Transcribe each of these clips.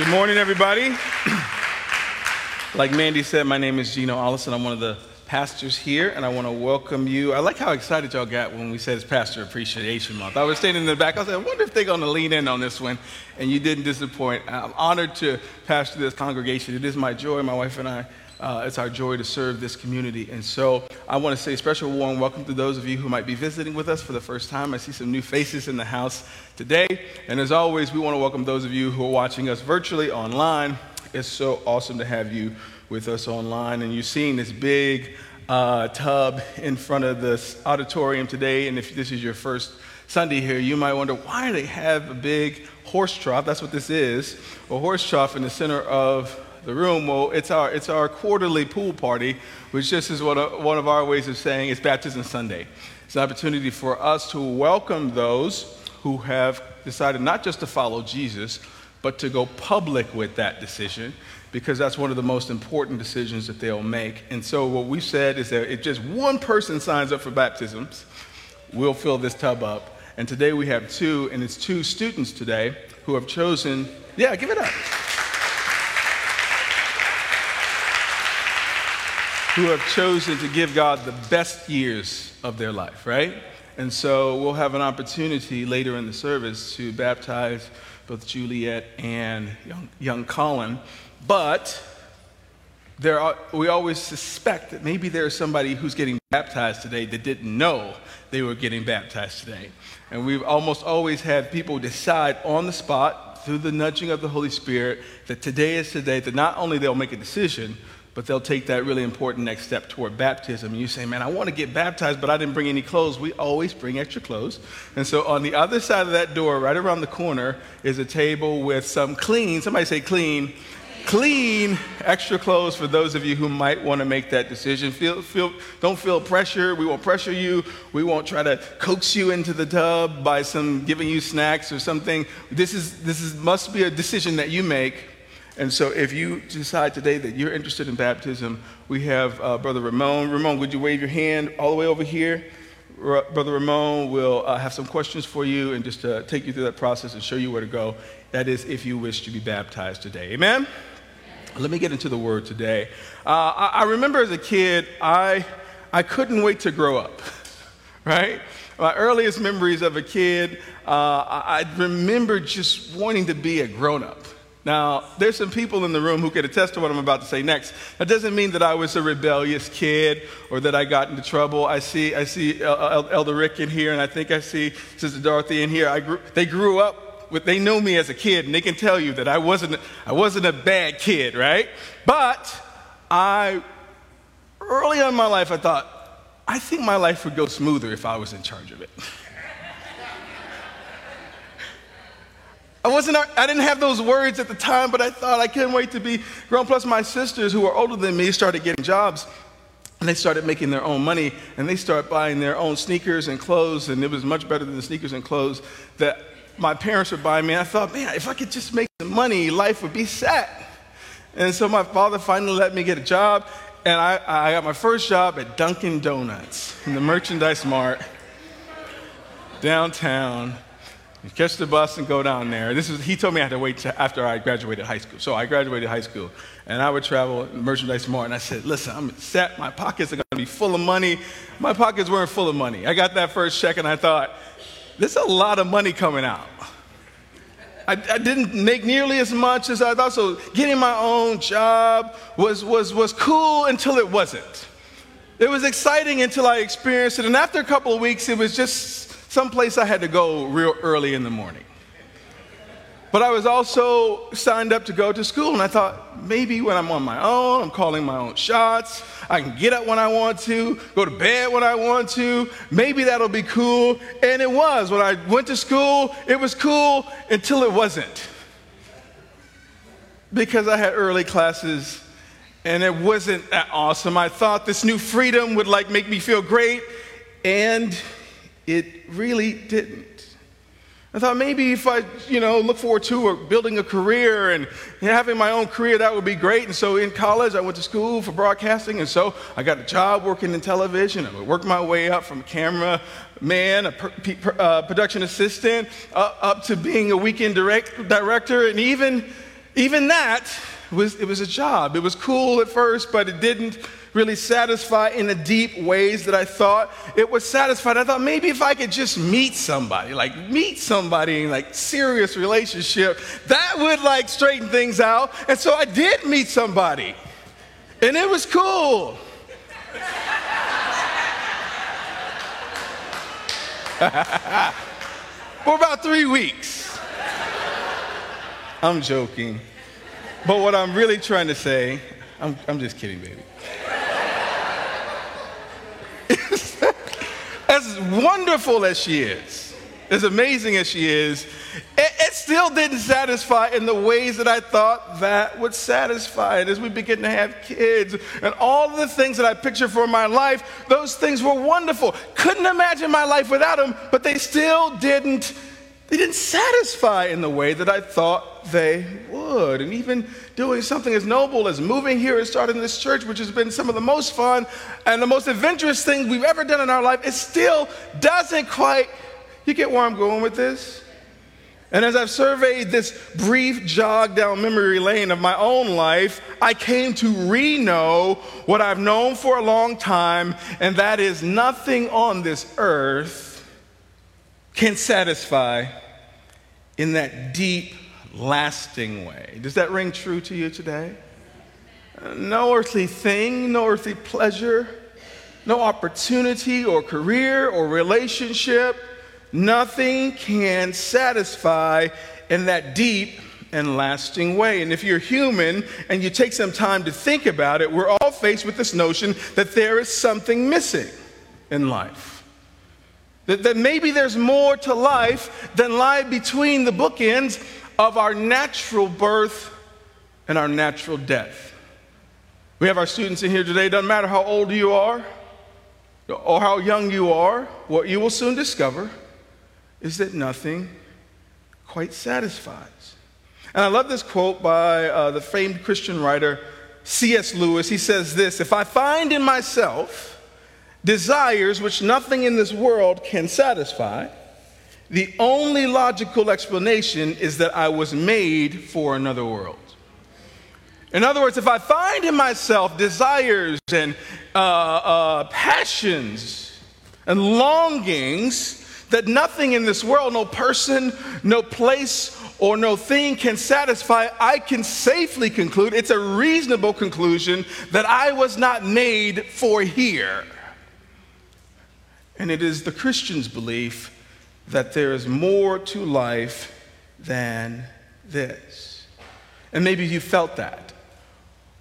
Good morning, everybody. like Mandy said, my name is Gino Allison. I'm one of the pastors here, and I want to welcome you. I like how excited y'all got when we said it's Pastor Appreciation Month. I was standing in the back. I said, I wonder if they're going to lean in on this one, and you didn't disappoint. I'm honored to pastor this congregation. It is my joy, my wife and I. Uh, it's our joy to serve this community. And so I want to say a special warm welcome to those of you who might be visiting with us for the first time. I see some new faces in the house today. And as always, we want to welcome those of you who are watching us virtually online. It's so awesome to have you with us online. And you're seeing this big uh, tub in front of this auditorium today. And if this is your first Sunday here, you might wonder why do they have a big horse trough? That's what this is a horse trough in the center of the room. Well, it's our, it's our quarterly pool party, which just is what a, one of our ways of saying it's Baptism Sunday. It's an opportunity for us to welcome those who have decided not just to follow Jesus, but to go public with that decision because that's one of the most important decisions that they'll make. And so what we said is that if just one person signs up for baptisms, we'll fill this tub up. And today we have two, and it's two students today who have chosen, yeah, give it up. Who have chosen to give God the best years of their life, right? And so we'll have an opportunity later in the service to baptize both Juliet and young, young Colin. But there are, we always suspect that maybe there's somebody who's getting baptized today that didn't know they were getting baptized today. And we've almost always had people decide on the spot through the nudging of the Holy Spirit that today is today, that not only they'll make a decision, but they'll take that really important next step toward baptism. You say, Man, I want to get baptized, but I didn't bring any clothes. We always bring extra clothes. And so on the other side of that door, right around the corner, is a table with some clean, somebody say clean, clean extra clothes for those of you who might want to make that decision. Feel, feel, don't feel pressure. We won't pressure you. We won't try to coax you into the tub by some giving you snacks or something. This is this is must be a decision that you make and so if you decide today that you're interested in baptism, we have uh, Brother Ramon. Ramon, would you wave your hand all the way over here? R- Brother Ramon will uh, have some questions for you and just uh, take you through that process and show you where to go. That is, if you wish to be baptized today. Amen? Let me get into the word today. Uh, I, I remember as a kid, I, I couldn't wait to grow up, right? My earliest memories of a kid, uh, I, I remember just wanting to be a grown up. Now, there's some people in the room who could attest to what I'm about to say next. That doesn't mean that I was a rebellious kid or that I got into trouble. I see, I see uh, uh, Elder Rick in here, and I think I see Sister Dorothy in here. I grew, they grew up with, they know me as a kid, and they can tell you that I wasn't, I wasn't a bad kid, right? But I, early on in my life, I thought, I think my life would go smoother if I was in charge of it. I wasn't, I didn't have those words at the time, but I thought I couldn't wait to be grown. Plus, my sisters who were older than me started getting jobs and they started making their own money and they started buying their own sneakers and clothes, and it was much better than the sneakers and clothes that my parents would buy me. I thought, man, if I could just make some money, life would be set. And so my father finally let me get a job, and I, I got my first job at Dunkin' Donuts in the merchandise mart downtown. You catch the bus and go down there. This is, he told me I had to wait after I graduated high school. So I graduated high school, and I would travel merchandise mart. And I said, "Listen, I'm set. My pockets are going to be full of money. My pockets weren't full of money. I got that first check, and I thought, there's a lot of money coming out. I, I, didn't make nearly as much as I thought. So getting my own job was, was, was cool until it wasn't. It was exciting until I experienced it. And after a couple of weeks, it was just someplace I had to go real early in the morning. But I was also signed up to go to school, and I thought maybe when I'm on my own, I'm calling my own shots, I can get up when I want to, go to bed when I want to, maybe that'll be cool. And it was. When I went to school, it was cool until it wasn't. Because I had early classes and it wasn't that awesome. I thought this new freedom would like make me feel great, and it really didn't. I thought maybe if I, you know, look forward to building a career and having my own career, that would be great. And so in college, I went to school for broadcasting, and so I got a job working in television. I worked my way up from camera man, a per, uh, production assistant, uh, up to being a weekend direct, director, and even even that was, it was a job. It was cool at first, but it didn't really satisfy in the deep ways that I thought it was satisfied. I thought maybe if I could just meet somebody, like meet somebody in like serious relationship, that would like straighten things out. And so I did meet somebody. And it was cool. For about three weeks. I'm joking. But what I'm really trying to say, I'm, I'm just kidding, baby. Wonderful as she is, as amazing as she is, it, it, still didn't satisfy in the ways that I thought that would satisfy. And as we begin to have kids and all the things that I pictured for my life, those things were wonderful. Couldn't imagine my life without them, but they still didn't they didn't satisfy in the way that I thought they would. And even doing something as noble as moving here and starting this church, which has been some of the most fun and the most adventurous thing we've ever done in our life, it still doesn't quite. You get where I'm going with this? And as I've surveyed this brief jog down memory lane of my own life, I came to re know what I've known for a long time, and that is nothing on this earth can satisfy in that deep, lasting way. Does that ring true to you today? No earthly thing, no earthly pleasure, no opportunity or career or relationship, nothing can satisfy in that deep and lasting way. And if you're human and you take some time to think about it, we're all faced with this notion that there is something missing in life. That, that maybe there's more to life than lie between the bookends of our natural birth and our natural death. We have our students in here today, doesn't matter how old you are or how young you are, what you will soon discover is that nothing quite satisfies. And I love this quote by uh, the famed Christian writer C.S. Lewis. He says this If I find in myself desires which nothing in this world can satisfy, the only logical explanation is that I was made for another world. In other words, if I find in myself desires and uh, uh, passions and longings that nothing in this world, no person, no place, or no thing can satisfy, I can safely conclude, it's a reasonable conclusion, that I was not made for here. And it is the Christian's belief that there is more to life than this. And maybe you felt that.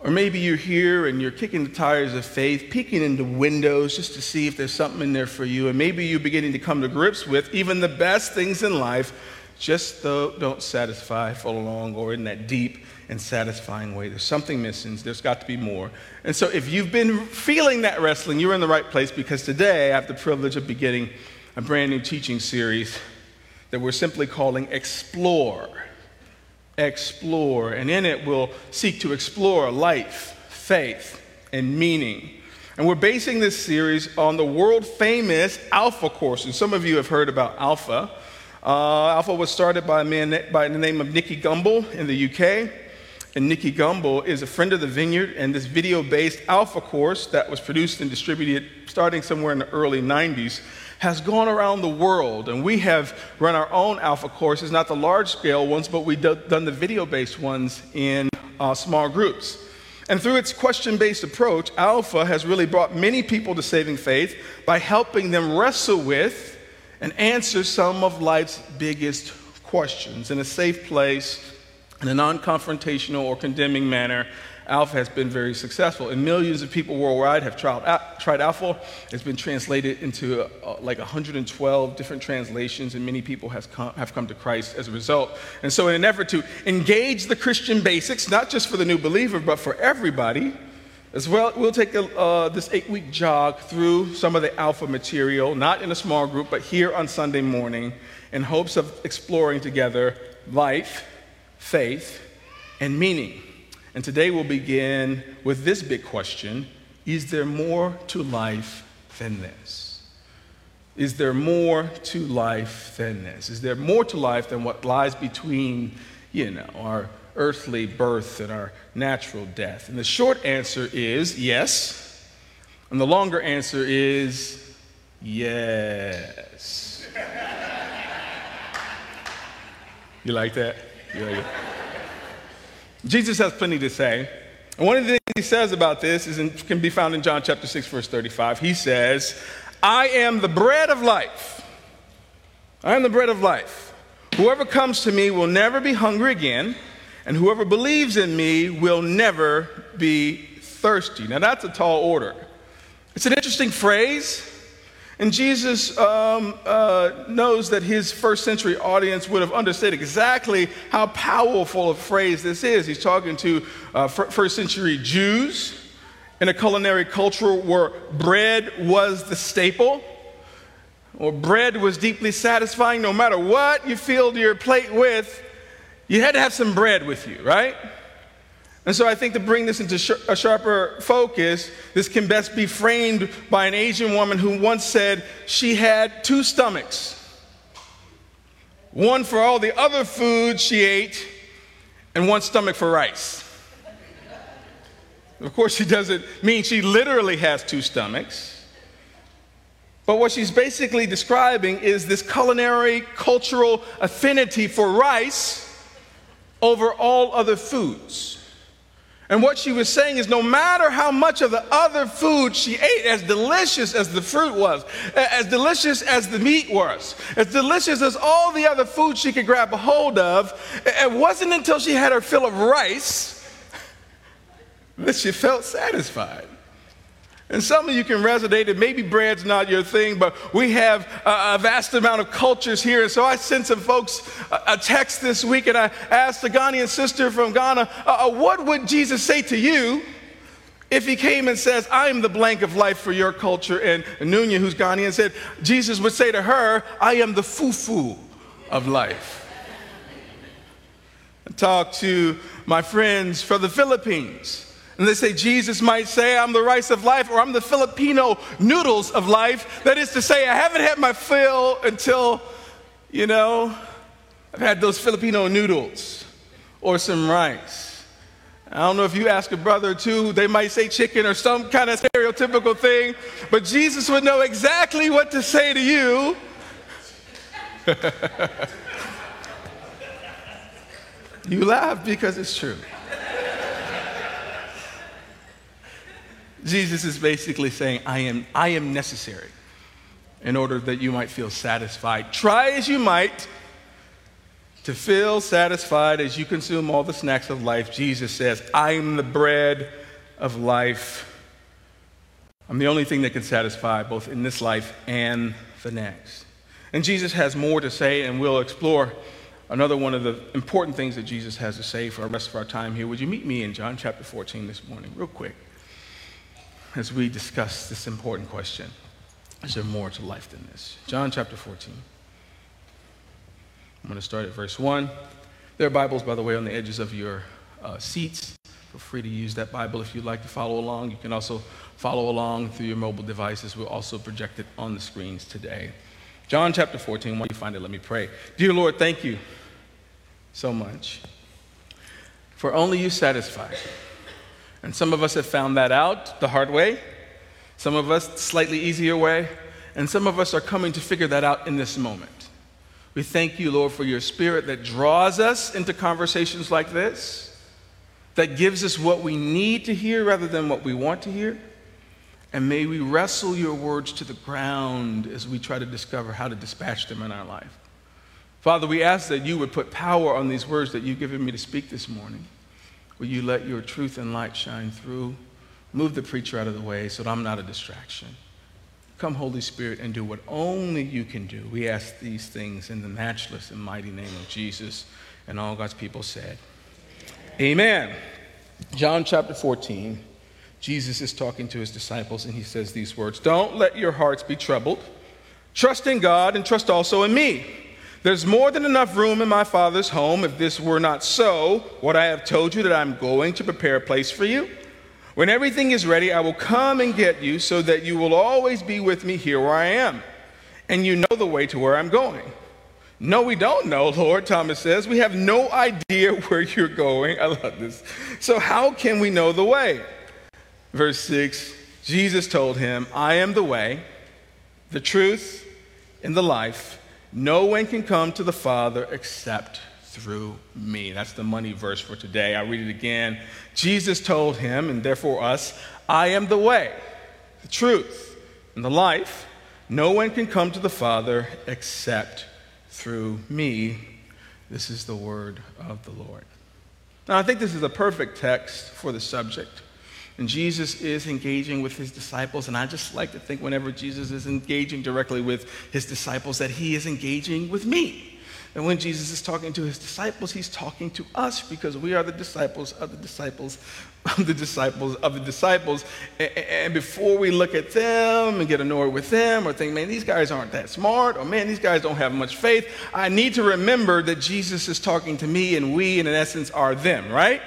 Or maybe you're here and you're kicking the tires of faith, peeking into windows just to see if there's something in there for you. And maybe you're beginning to come to grips with even the best things in life just though don't satisfy for long or in that deep and satisfying way. There's something missing. There's got to be more. And so, if you've been feeling that wrestling, you're in the right place because today I have the privilege of beginning a brand new teaching series that we're simply calling Explore. Explore. And in it, we'll seek to explore life, faith, and meaning. And we're basing this series on the world famous Alpha course. And some of you have heard about Alpha. Uh, Alpha was started by a man by the name of Nicky Gumbel in the UK. And Nicky Gumbel is a friend of the Vineyard, and this video based Alpha course that was produced and distributed starting somewhere in the early 90s has gone around the world. And we have run our own Alpha courses, not the large scale ones, but we've done the video based ones in uh, small groups. And through its question based approach, Alpha has really brought many people to saving faith by helping them wrestle with and answer some of life's biggest questions in a safe place, in a non confrontational or condemning manner. Alpha has been very successful, and millions of people worldwide have tried, tried Alpha. It's been translated into uh, like 112 different translations, and many people has come, have come to Christ as a result. And so, in an effort to engage the Christian basics, not just for the new believer, but for everybody, as well, we'll take a, uh, this eight week jog through some of the alpha material, not in a small group, but here on Sunday morning, in hopes of exploring together life, faith, and meaning. And today we'll begin with this big question Is there more to life than this? Is there more to life than this? Is there more to life than what lies between, you know, our earthly birth and our natural death? And the short answer is yes. And the longer answer is yes. you like that? You like? Jesus has plenty to say. And one of the things he says about this is in, can be found in John chapter 6, verse 35. He says, I am the bread of life. I am the bread of life. Whoever comes to me will never be hungry again, and whoever believes in me will never be thirsty. Now, that's a tall order. It's an interesting phrase. And Jesus um, uh, knows that his first century audience would have understood exactly how powerful a phrase this is. He's talking to uh, first century Jews in a culinary culture where bread was the staple, or bread was deeply satisfying. No matter what you filled your plate with, you had to have some bread with you, right? And so I think to bring this into a sharper focus, this can best be framed by an Asian woman who once said she had two stomachs one for all the other food she ate, and one stomach for rice. Of course, she doesn't mean she literally has two stomachs. But what she's basically describing is this culinary cultural affinity for rice over all other foods. And what she was saying is no matter how much of the other food she ate, as delicious as the fruit was, as delicious as the meat was, as delicious as all the other food she could grab a hold of, it wasn't until she had her fill of rice that she felt satisfied. And some of you can resonate, and maybe bread's not your thing, but we have a, vast amount of cultures here. And so I sent some folks a, text this week, and I asked a Ghanaian sister from Ghana, uh, uh, what would Jesus say to you if he came and says, I am the blank of life for your culture? And Nunya, who's Ghanaian, said, Jesus would say to her, I am the fufu of life. I talked to my friends from the Philippines. And they say, Jesus might say, I'm the rice of life, or I'm the Filipino noodles of life. That is to say, I haven't had my fill until, you know, I've had those Filipino noodles or some rice. I don't know if you ask a brother or two, they might say chicken or some kind of stereotypical thing, but Jesus would know exactly what to say to you. you laugh because it's true. Jesus is basically saying, I am, I am necessary in order that you might feel satisfied. Try as you might to feel satisfied as you consume all the snacks of life. Jesus says, I am the bread of life. I'm the only thing that can satisfy both in this life and the next. And Jesus has more to say, and we'll explore another one of the important things that Jesus has to say for the rest of our time here. Would you meet me in John chapter 14 this morning, real quick? As we discuss this important question Is there more to life than this? John chapter 14. I'm going to start at verse 1. There are Bibles, by the way, on the edges of your uh, seats. Feel free to use that Bible if you'd like to follow along. You can also follow along through your mobile devices. We'll also project it on the screens today. John chapter 14, when you find it, let me pray. Dear Lord, thank you so much for only you satisfy. And some of us have found that out the hard way, some of us slightly easier way, and some of us are coming to figure that out in this moment. We thank you, Lord, for your spirit that draws us into conversations like this, that gives us what we need to hear rather than what we want to hear. And may we wrestle your words to the ground as we try to discover how to dispatch them in our life. Father, we ask that you would put power on these words that you've given me to speak this morning. Will you let your truth and light shine through? Move the preacher out of the way so that I'm not a distraction. Come, Holy Spirit, and do what only you can do. We ask these things in the matchless and mighty name of Jesus. And all God's people said, Amen. John chapter 14, Jesus is talking to his disciples, and he says these words Don't let your hearts be troubled. Trust in God and trust also in me. There's more than enough room in my Father's home. If this were not so, what I have told you that I'm going to prepare a place for you. When everything is ready, I will come and get you so that you will always be with me here where I am. And you know the way to where I'm going. No, we don't know, Lord, Thomas says. We have no idea where you're going. I love this. So, how can we know the way? Verse 6 Jesus told him, I am the way, the truth, and the life. No one can come to the Father except through me. That's the money verse for today. I'll read it again. Jesus told him, and therefore us, I am the way, the truth, and the life. No one can come to the Father except through me. This is the word of the Lord. Now, I think this is a perfect text for the subject. And Jesus is engaging with his disciples. And I just like to think whenever Jesus is engaging directly with his disciples, that he is engaging with me. And when Jesus is talking to his disciples, he's talking to us because we are the disciples of the disciples of the disciples of the disciples. And before we look at them and get annoyed with them or think, man, these guys aren't that smart, or man, these guys don't have much faith, I need to remember that Jesus is talking to me and we, in essence, are them, right?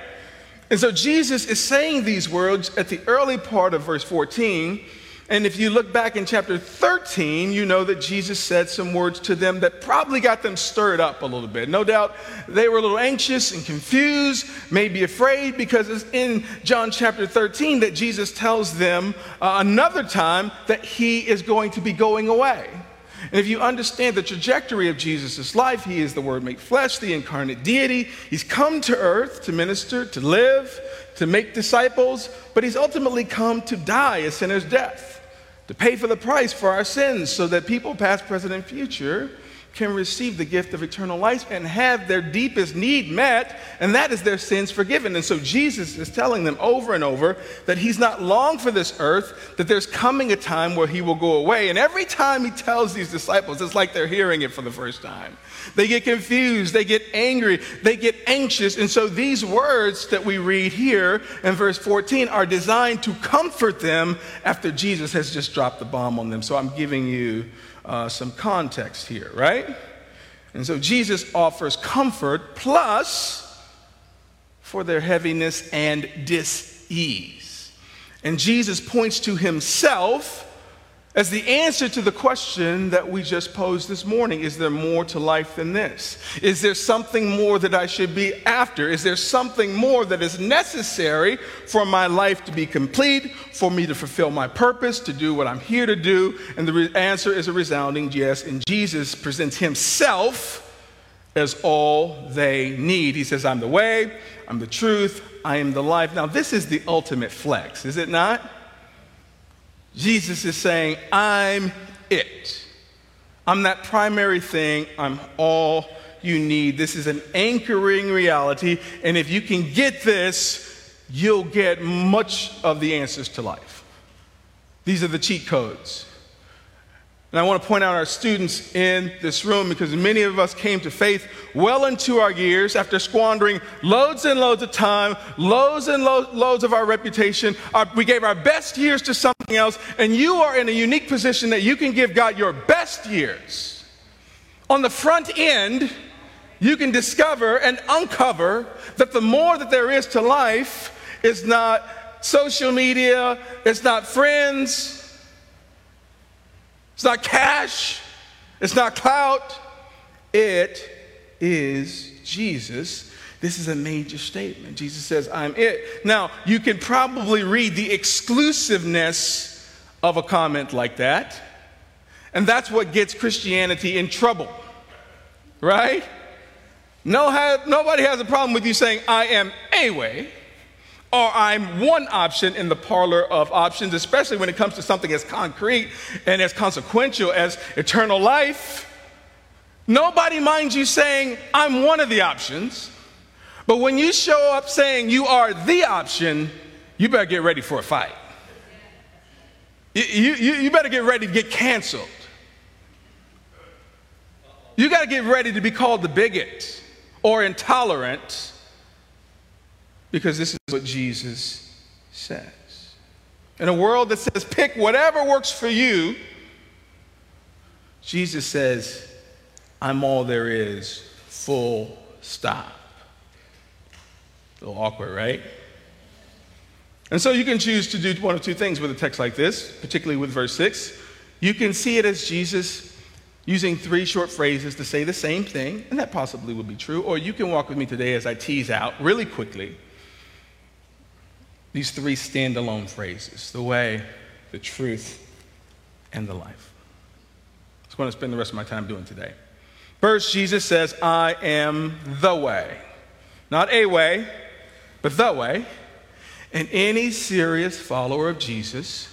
And so Jesus is saying these words at the early part of verse 14 and if you look back in chapter 13, you know that Jesus said some words to them that probably got them stirred up a little bit. No doubt they were a little anxious and confused, maybe afraid, because it's in John chapter 13 that Jesus tells them uh, another time that he is going to be going away. And if you understand the trajectory of Jesus' life, he is the Word made flesh, the incarnate deity. He's come to earth to minister, to live, to make disciples, but he's ultimately come to die a sinner's death to pay for the price for our sins so that people, past, present, and future, can receive the gift of eternal life and have their deepest need met, and that is their sins forgiven. And so Jesus is telling them over and over that he's not long for this earth, that there's coming a time where he will go away. And every time he tells these disciples, it's like they're hearing it for the first time. They get confused, they get angry, they get anxious. And so these words that we read here in verse 14 are designed to comfort them after Jesus has just dropped the bomb on them. So I'm giving you uh, some context here, right? And so Jesus offers comfort plus for their heaviness and dis ease. And Jesus points to himself as the answer to the question that we just posed this morning is there more to life than this? Is there something more that I should be after? Is there something more that is necessary for my life to be complete, for me to fulfill my purpose, to do what I'm here to do? And the re- answer is a resounding yes. And Jesus presents himself as all they need. He says, I'm the way, I'm the truth, I am the life. Now, this is the ultimate flex, is it not? Jesus is saying, I'm it. I'm that primary thing. I'm all you need. This is an anchoring reality. And if you can get this, you'll get much of the answers to life. These are the cheat codes. And I want to point out our students in this room because many of us came to faith well into our years after squandering loads and loads of time, loads and lo- loads of our reputation. Our, we gave our best years to something else, and you are in a unique position that you can give God your best years. On the front end, you can discover and uncover that the more that there is to life is not social media, it's not friends it's not cash, it's not clout, it is Jesus. This is a major statement. Jesus says, I'm it. Now, you can probably read the exclusiveness of a comment like that, and that's what gets Christianity in trouble, right? No, nobody has a problem with you saying, I am a way or I'm one option in the parlor of options, especially when it comes to something as concrete and as consequential as eternal life. Nobody minds you saying, I'm one of the options. But when you show up saying you are the option, you better get ready for a fight. You, you, you better get ready to get canceled. You got to get ready to be called the bigot or intolerant because this is what Jesus says. In a world that says, pick whatever works for you, Jesus says, I'm all there is, full stop. A little awkward, right? And so you can choose to do one of two things with a text like this, particularly with verse 6. You can see it as Jesus using three short phrases to say the same thing, and that possibly would be true. Or you can walk with me today as I tease out really quickly these three standalone phrases the way, the truth, and the life. That's what to spend the rest of my time doing today. First, Jesus says, I am the way. Not a way, but the way. And any serious follower of Jesus,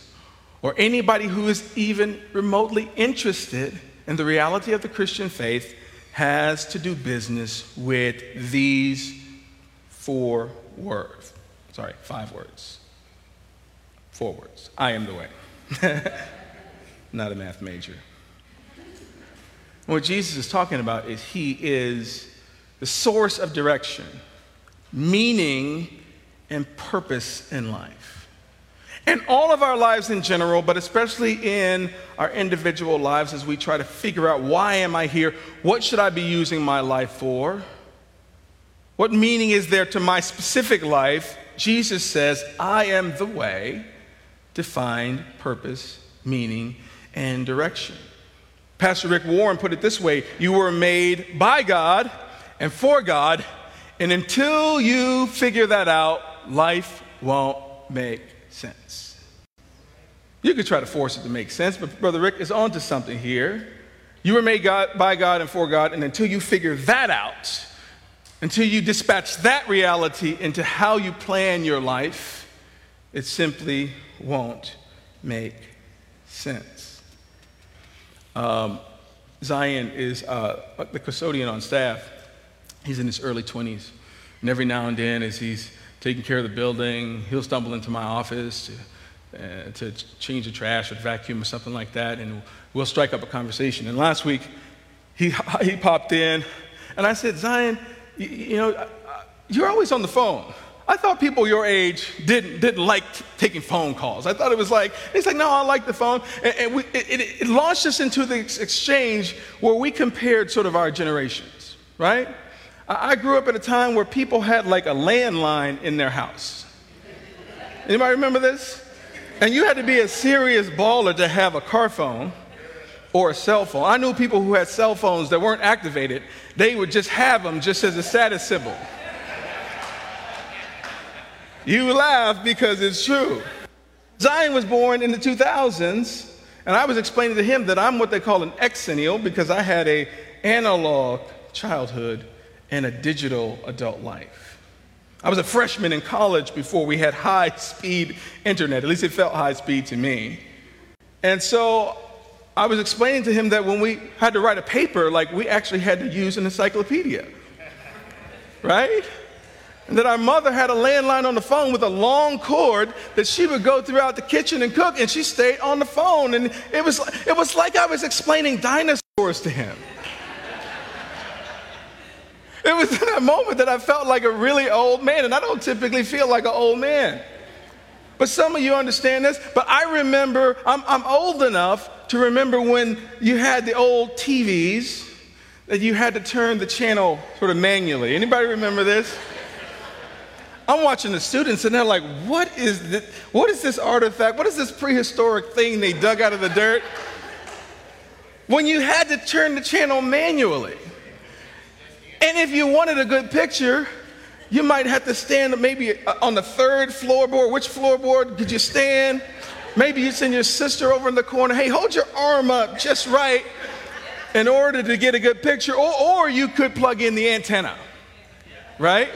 or anybody who is even remotely interested in the reality of the Christian faith, has to do business with these four words. Sorry, five words. Four words. I am the way. Not a math major. What Jesus is talking about is he is the source of direction, meaning, and purpose in life. And all of our lives in general, but especially in our individual lives as we try to figure out why am I here? What should I be using my life for? What meaning is there to my specific life? Jesus says, I am the way to find purpose, meaning, and direction. Pastor Rick Warren put it this way You were made by God and for God, and until you figure that out, life won't make sense. You could try to force it to make sense, but Brother Rick is onto something here. You were made God, by God and for God, and until you figure that out, until you dispatch that reality into how you plan your life, it simply won't make sense. Um, Zion is uh, the custodian on staff. He's in his early 20s. And every now and then, as he's taking care of the building, he'll stumble into my office to, uh, to change the trash or vacuum or something like that, and we'll strike up a conversation. And last week, he, he popped in, and I said, Zion, you, you know, you're always on the phone. I thought people your age didn't, didn't like t- taking phone calls. I thought it was like, he's like, no, I like the phone. And, and we, it, it, it, launched us into the ex- exchange where we compared sort of our generations, right? I, grew up at a time where people had like a landline in their house. Anybody remember this? And you had to be a serious baller to have a car phone or a cell phone. I knew people who had cell phones that weren't activated, they would just have them just as a status symbol. You laugh because it's true. Zion was born in the 2000s, and I was explaining to him that I'm what they call an Xennial because I had a analog childhood and a digital adult life. I was a freshman in college before we had high speed internet. At least it felt high speed to me. And so I was explaining to him that when we had to write a paper, like we actually had to use an encyclopedia, right? And that our mother had a landline on the phone with a long cord that she would go throughout the kitchen and cook, and she stayed on the phone. And it was, it was like I was explaining dinosaurs to him. It was in that moment that I felt like a really old man, and I don't typically feel like an old man. But some of you understand this. But I remember, I'm, I'm old enough to remember when you had the old TVs that you had to turn the channel sort of manually. Anybody remember this? I'm watching the students and they're like, what is this? What is this artifact? What is this prehistoric thing they dug out of the dirt? When you had to turn the channel manually. And if you wanted a good picture, you might have to stand maybe uh, on the third floorboard. Which floorboard did you stand? Maybe you send your sister over in the corner. Hey, hold your arm up just right in order to get a good picture. Or, or you could plug in the antenna, right?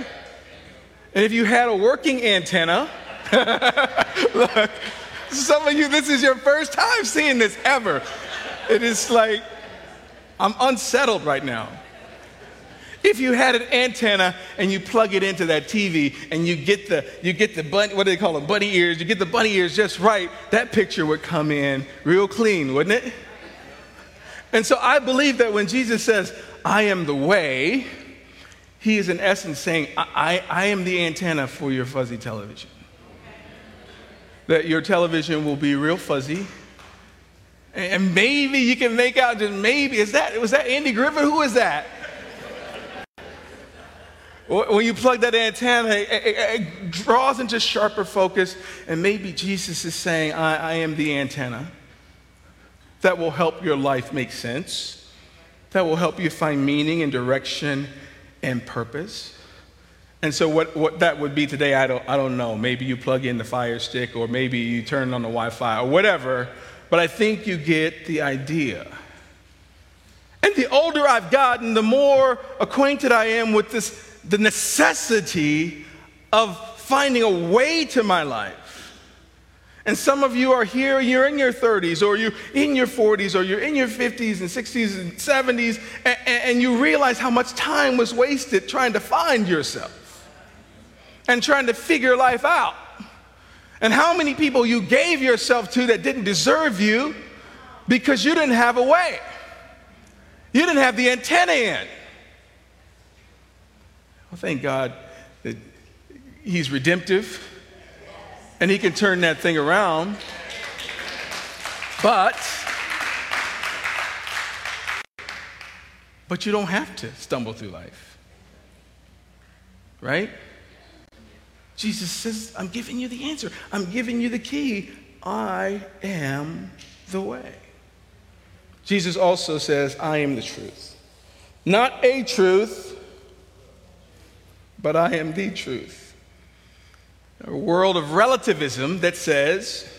And if you had a working antenna, look, some of you, this is your first time seeing this ever. It is like, I'm unsettled right now. If you had an antenna and you plug it into that TV and you get the you get the bunny, what do they call them, bunny ears, you get the bunny ears just right, that picture would come in real clean, wouldn't it? And so I believe that when Jesus says, I am the way, he is in essence saying, I, I, I am the antenna for your fuzzy television. That your television will be real fuzzy. And maybe you can make out just maybe, is that, was that Andy Griffith? Who is that? When you plug that antenna, it, it, it, draws into sharper focus, and maybe Jesus is saying, I, I am the antenna that will help your life make sense. that will help you find meaning and direction and purpose. And so, what, what that would be today, I don't, I don't know. Maybe you plug in the fire stick, or maybe you turn on the Wi Fi, or whatever, but I think you get the idea. And the older I've gotten, the more acquainted I am with this, the necessity of finding a way to my life. And some of you are here, you're in your 30s, or you're in your 40s, or you're in your 50s and 60s and 70s, and, and you realize how much time was wasted trying to find yourself and trying to figure life out. And how many people you gave yourself to that didn't deserve you because you didn't have a way. You didn't have the antenna in. Well, thank God that He's redemptive and He can turn that thing around. But, but you don't have to stumble through life. Right? Jesus says, I'm giving you the answer. I'm giving you the key. I am the way. Jesus also says, I am the truth. Not a truth, but I am the truth. A world of relativism that says,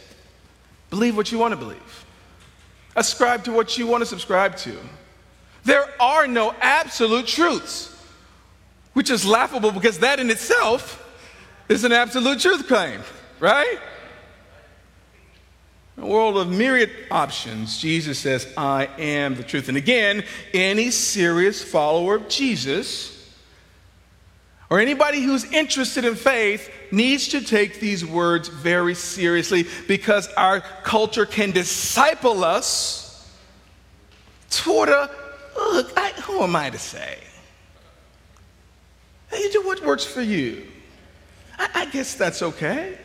believe what you want to believe, ascribe to what you want to subscribe to. There are no absolute truths, which is laughable because that in itself is an absolute truth claim, right? A world of myriad options, Jesus says, I am the truth. And again, any serious follower of Jesus or anybody who's interested in faith needs to take these words very seriously because our culture can disciple us toward a look, I, who am I to say? You do what works for you. I, I guess that's okay.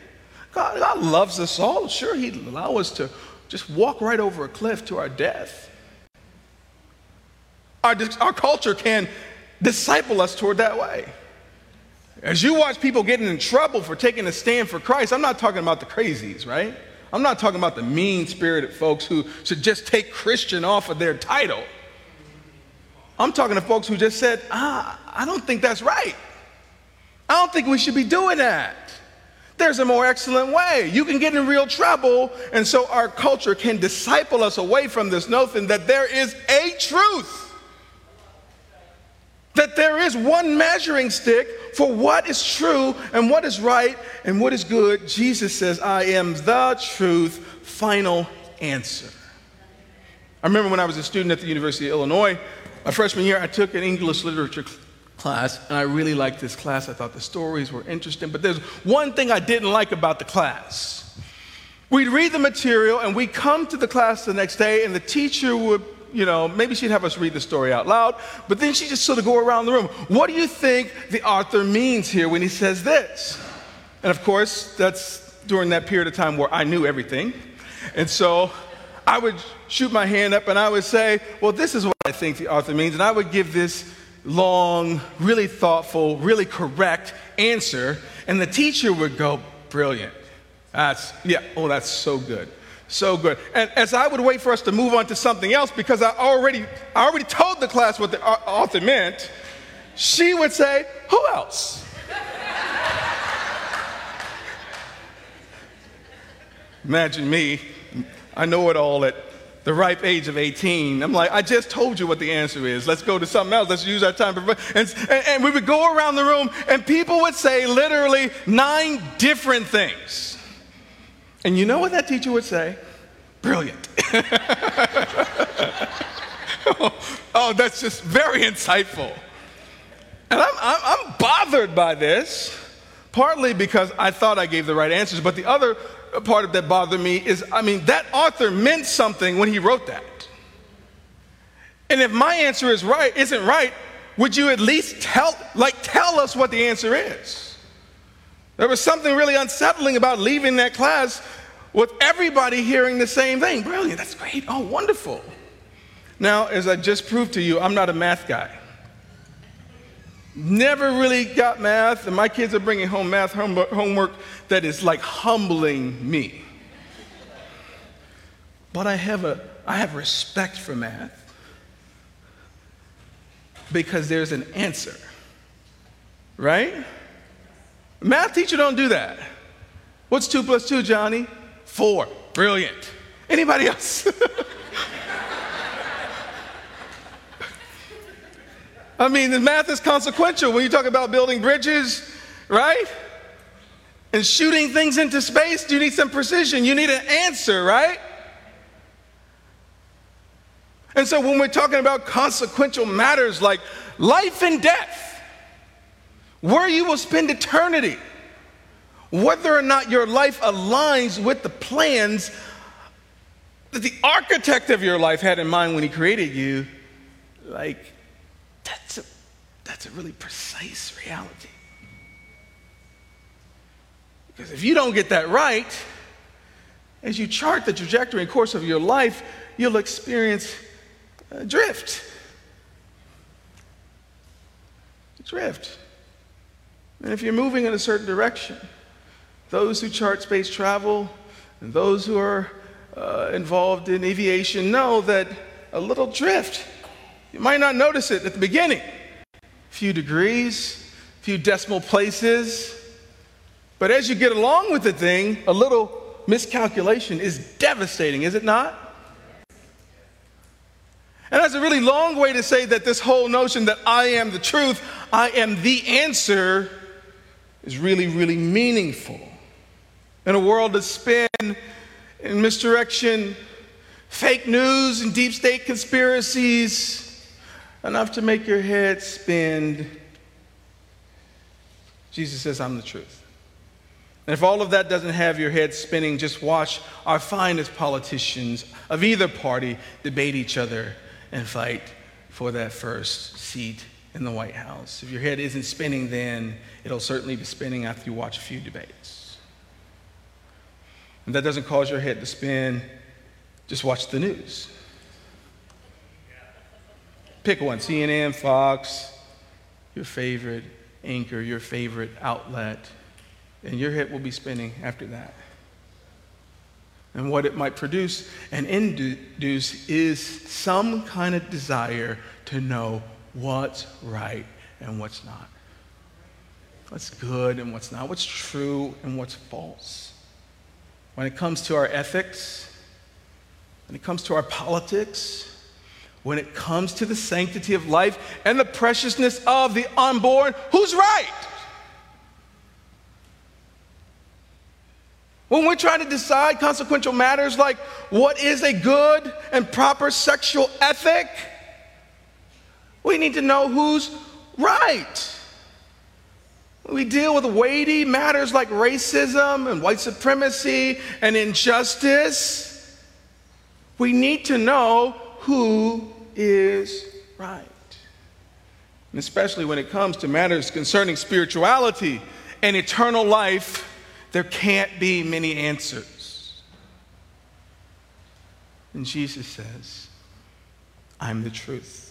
God, God loves us all. Sure, He'd allow us to just walk right over a cliff to our death. Our, our culture can disciple us toward that way. As you watch people getting in trouble for taking a stand for Christ, I'm not talking about the crazies, right? I'm not talking about the mean spirited folks who should just take Christian off of their title. I'm talking to folks who just said, ah, I don't think that's right. I don't think we should be doing that. There's a more excellent way. You can get in real trouble, and so our culture can disciple us away from this notion that there is a truth. That there is one measuring stick for what is true and what is right and what is good. Jesus says, I am the truth, final answer. I remember when I was a student at the University of Illinois, my freshman year, I took an English literature class, and I really liked this class. I thought the stories were interesting, but there's one thing I didn't like about the class. We'd read the material, and we'd come to the class the next day, and the teacher would, you know, maybe she'd have us read the story out loud, but then she'd just sort of go around the room. What do you think the author means here when he says this? And of course, that's during that period of time where I knew everything. And so I would shoot my hand up and I would say, Well, this is what I think the author means. And I would give this long, really thoughtful, really correct answer, and the teacher would go, Brilliant. That's, yeah, oh, that's so good. So good. And as I would wait for us to move on to something else, because I already, I already told the class what the uh, author meant, she would say, Who else? Imagine me, I know it all at the ripe age of 18. I'm like, I just told you what the answer is. Let's go to something else. Let's use our time. And, and we would go around the room, and people would say literally nine different things. And you know what that teacher would say? Brilliant. oh, that's just very insightful. And I'm, I'm, I'm bothered by this, partly because I thought I gave the right answers, but the other part of that bothered me is I mean, that author meant something when he wrote that. And if my answer is right, isn't right, would you at least tell, like, tell us what the answer is? There was something really unsettling about leaving that class with everybody hearing the same thing. Brilliant, that's great. Oh, wonderful. Now, as I just proved to you, I'm not a math guy. Never really got math, and my kids are bringing home math homework that is like humbling me. But I have, a, I have respect for math. because there's an answer. Right? Math teacher don't do that. What's two plus two, Johnny? Four. Brilliant. Anybody else? I mean, the math is consequential when you talk about building bridges, right? And shooting things into space, you need some precision. You need an answer, right? And so when we're talking about consequential matters like life and death, where you will spend eternity, whether or not your life aligns with the plans that the architect of your life had in mind when he created you, like, that's a, that's a really precise reality. Because if you don't get that right, as you chart the trajectory and course of your life, you'll experience drift. Drift. And if you're moving in a certain direction, those who chart space travel and those who are uh, involved in aviation know that a little drift, you might not notice it at the beginning. A few degrees, a few decimal places. But as you get along with the thing, a little miscalculation is devastating, is it not? And that's a really long way to say that this whole notion that I am the truth, I am the answer, is really, really meaningful. In a world that's spin and misdirection, fake news and deep state conspiracies, enough to make your head spin, Jesus says, I'm the truth. And if all of that doesn't have your head spinning, just watch our finest politicians of either party debate each other and fight for that first seat in the White House. If your head isn't spinning then, it'll certainly be spinning after you watch a few debates. And that doesn't cause your head to spin, just watch the news. Pick one CNN, Fox, your favorite anchor, your favorite outlet, and your head will be spinning after that. And what it might produce and induce is some kind of desire to know what's right and what's not. What's good and what's not. What's true and what's false. When it comes to our ethics, when it comes to our politics, when it comes to the sanctity of life and the preciousness of the unborn, who's right? When we're trying to decide consequential matters like what is a good and proper sexual ethic, we need to know who's right. We deal with weighty matters like racism and white supremacy and injustice, we need to know who is right. And especially when it comes to matters concerning spirituality and eternal life there can't be many answers. And Jesus says, I'm the truth.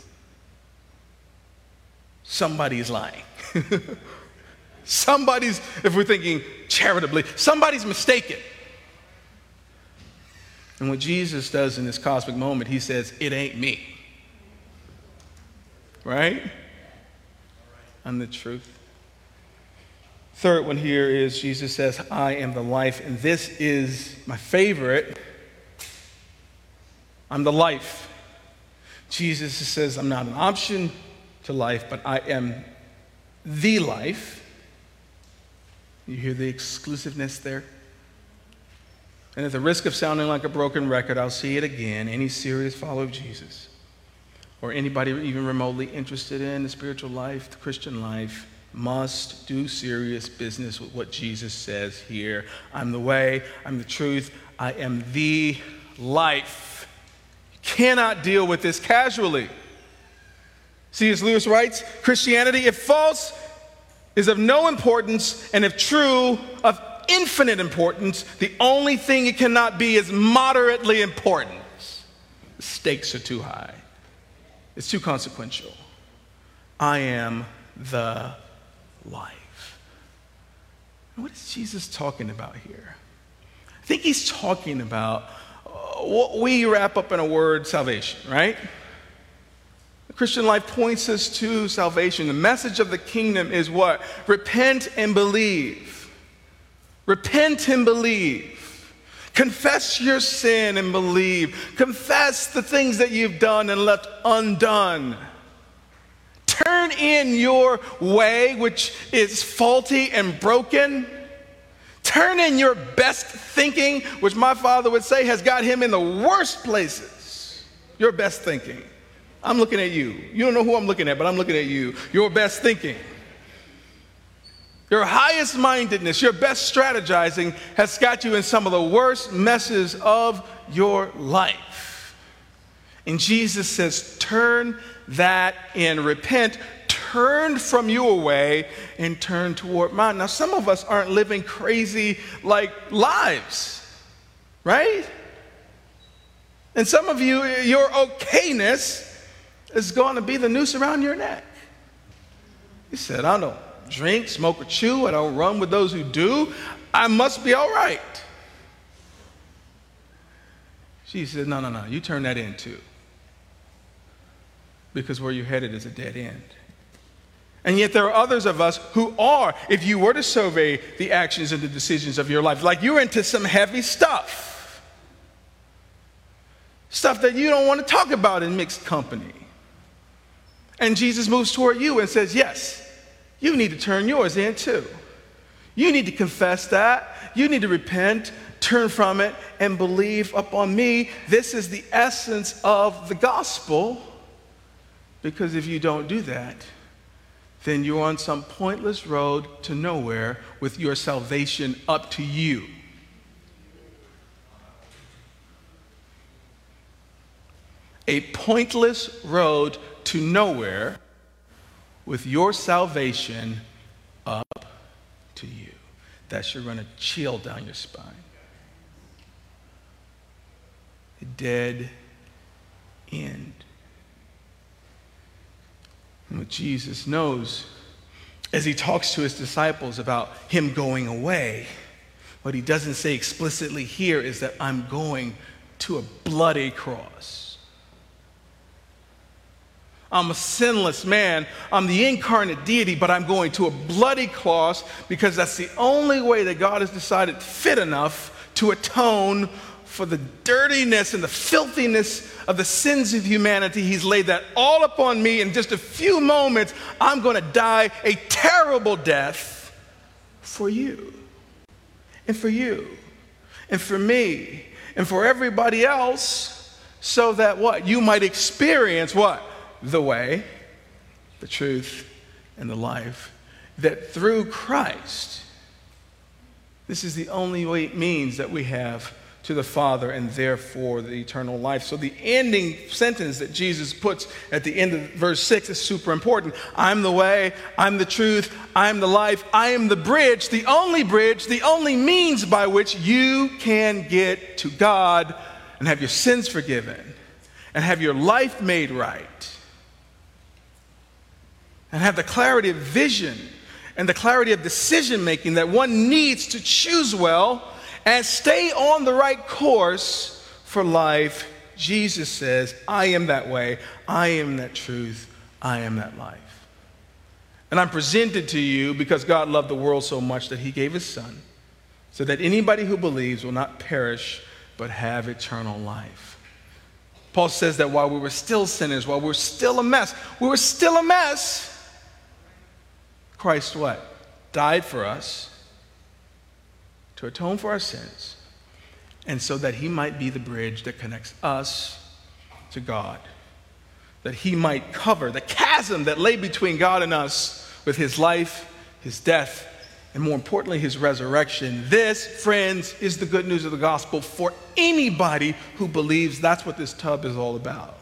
Somebody's lying. somebody's, if we're thinking charitably, somebody's mistaken. And what Jesus does in this cosmic moment, he says, It ain't me. Right? I'm the truth. Third one here is Jesus says, I am the life. And this is my favorite. I'm the life. Jesus says, I'm not an option to life, but I am the life. You hear the exclusiveness there? And at the risk of sounding like a broken record, I'll see it again. Any serious follower of Jesus, or anybody even remotely interested in the spiritual life, the Christian life, must do serious business with what Jesus says here. I'm the way, I'm the truth, I am the life. You cannot deal with this casually. C.S. Lewis writes Christianity, if false, is of no importance, and if true, of infinite importance. The only thing it cannot be is moderately important. The stakes are too high, it's too consequential. I am the life. What is Jesus talking about here? I think he's talking about uh, what we wrap up in a word salvation, right? Christian life points us to salvation. The message of the kingdom is what? Repent and believe. Repent and believe. Confess your sin and believe. Confess the things that you've done and left undone. Turn in your way, which is faulty and broken. Turn in your best thinking, which my father would say has got him in the worst places. Your best thinking. I'm looking at you. You don't know who I'm looking at, but I'm looking at you. Your best thinking. Your highest mindedness, your best strategizing has got you in some of the worst messes of your life. And Jesus says, turn that in, repent, turn from your way and turn toward mine. Now, some of us aren't living crazy like lives, right? And some of you, your okayness is going to be the noose around your neck. He said, I don't drink, smoke, or chew. I don't run with those who do. I must be all right. She said, No, no, no. You turn that in too. Because where you're headed is a dead end. And yet, there are others of us who are, if you were to survey the actions and the decisions of your life, like you're into some heavy stuff. Stuff that you don't want to talk about in mixed company. And Jesus moves toward you and says, Yes, you need to turn yours in too. You need to confess that. You need to repent, turn from it, and believe upon me. This is the essence of the gospel. Because if you don't do that, then you're on some pointless road to nowhere with your salvation up to you. A pointless road to nowhere with your salvation up to you. That should run a chill down your spine. A dead end. And what Jesus knows as he talks to his disciples about him going away, what he doesn't say explicitly here is that I'm going to a bloody cross. I'm a sinless man. I'm the incarnate deity, but I'm going to a bloody cross because that's the only way that God has decided fit enough to atone for the dirtiness and the filthiness of the sins of humanity. He's laid that all upon me. In just a few moments, I'm going to die a terrible death for you and for you and for me and for everybody else so that what? You might experience what? The way, the truth, and the life. That through Christ, this is the only way, means that we have to the Father and therefore the eternal life. So the ending sentence that Jesus puts at the end of verse 6 is super important. I'm the way, I'm the truth, I'm the life, I am the bridge, the only bridge, the only means by which you can get to God and have your sins forgiven and have your life made right and have the clarity of vision and the clarity of decision making that one needs to choose well and stay on the right course for life. Jesus says, I am that way, I am that truth, I am that life. And I'm presented to you because God loved the world so much that he gave his son, so that anybody who believes will not perish but have eternal life. Paul says that while we were still sinners, while we were still a mess, we were still a mess Christ what? Died for us to atone for our sins and so that he might be the bridge that connects us to God. That he might cover the chasm that lay between God and us with his life, his death, and more importantly, his resurrection. This, friends, is the good news of the gospel for anybody who believes that's what this tub is all about.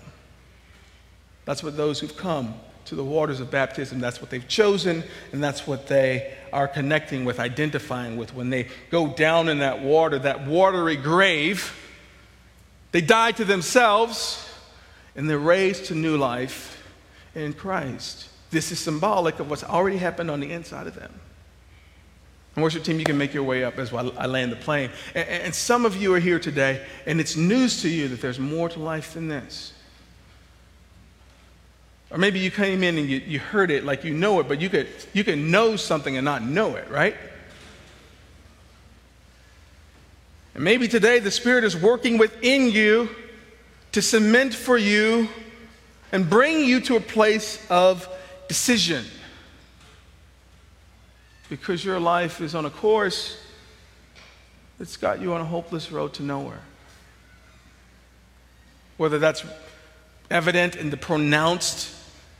That's what those who've come to the waters of baptism. That's what they've chosen, and that's what they are connecting with, identifying with. When they go down in that water, that watery grave, they die to themselves and they're raised to new life in Christ. This is symbolic of what's already happened on the inside of them. And worship team, you can make your way up as I land the plane. And, and some of you are here today, and it's news to you that there's more to life than this. Or maybe you came in and you, you heard it like you know it, but you could, you could know something and not know it, right? And maybe today the Spirit is working within you to cement for you and bring you to a place of decision. Because your life is on a course that's got you on a hopeless road to nowhere. Whether that's evident in the pronounced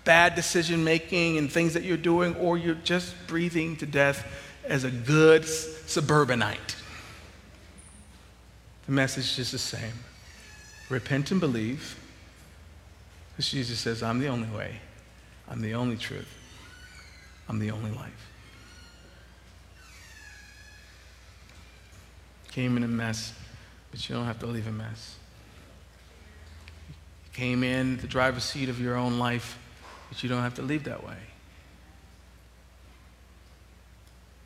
bad decision making and things that you're doing, or you're just breathing to death as a good suburbanite. The message is the same repent and believe. Because Jesus says, I'm the only way, I'm the only truth, I'm the only life. Came in a mess, but you don't have to leave a mess. You came in the driver's seat of your own life, but you don't have to leave that way.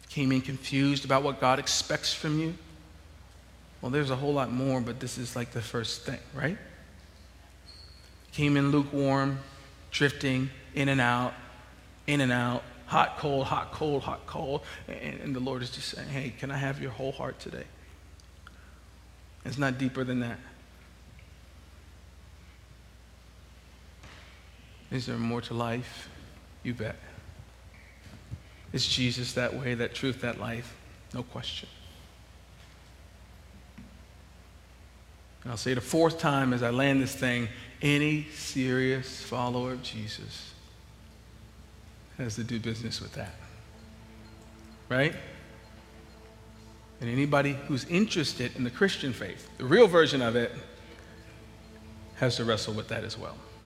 Came in confused about what God expects from you. Well, there's a whole lot more, but this is like the first thing, right? Came in lukewarm, drifting in and out, in and out, hot, cold, hot, cold, hot, cold. And, and the Lord is just saying, hey, can I have your whole heart today? It's not deeper than that. Is there more to life? You bet. Is Jesus that way, that truth, that life? No question. And I'll say it a fourth time as I land this thing any serious follower of Jesus has to do business with that. Right? And anybody who's interested in the Christian faith, the real version of it, has to wrestle with that as well.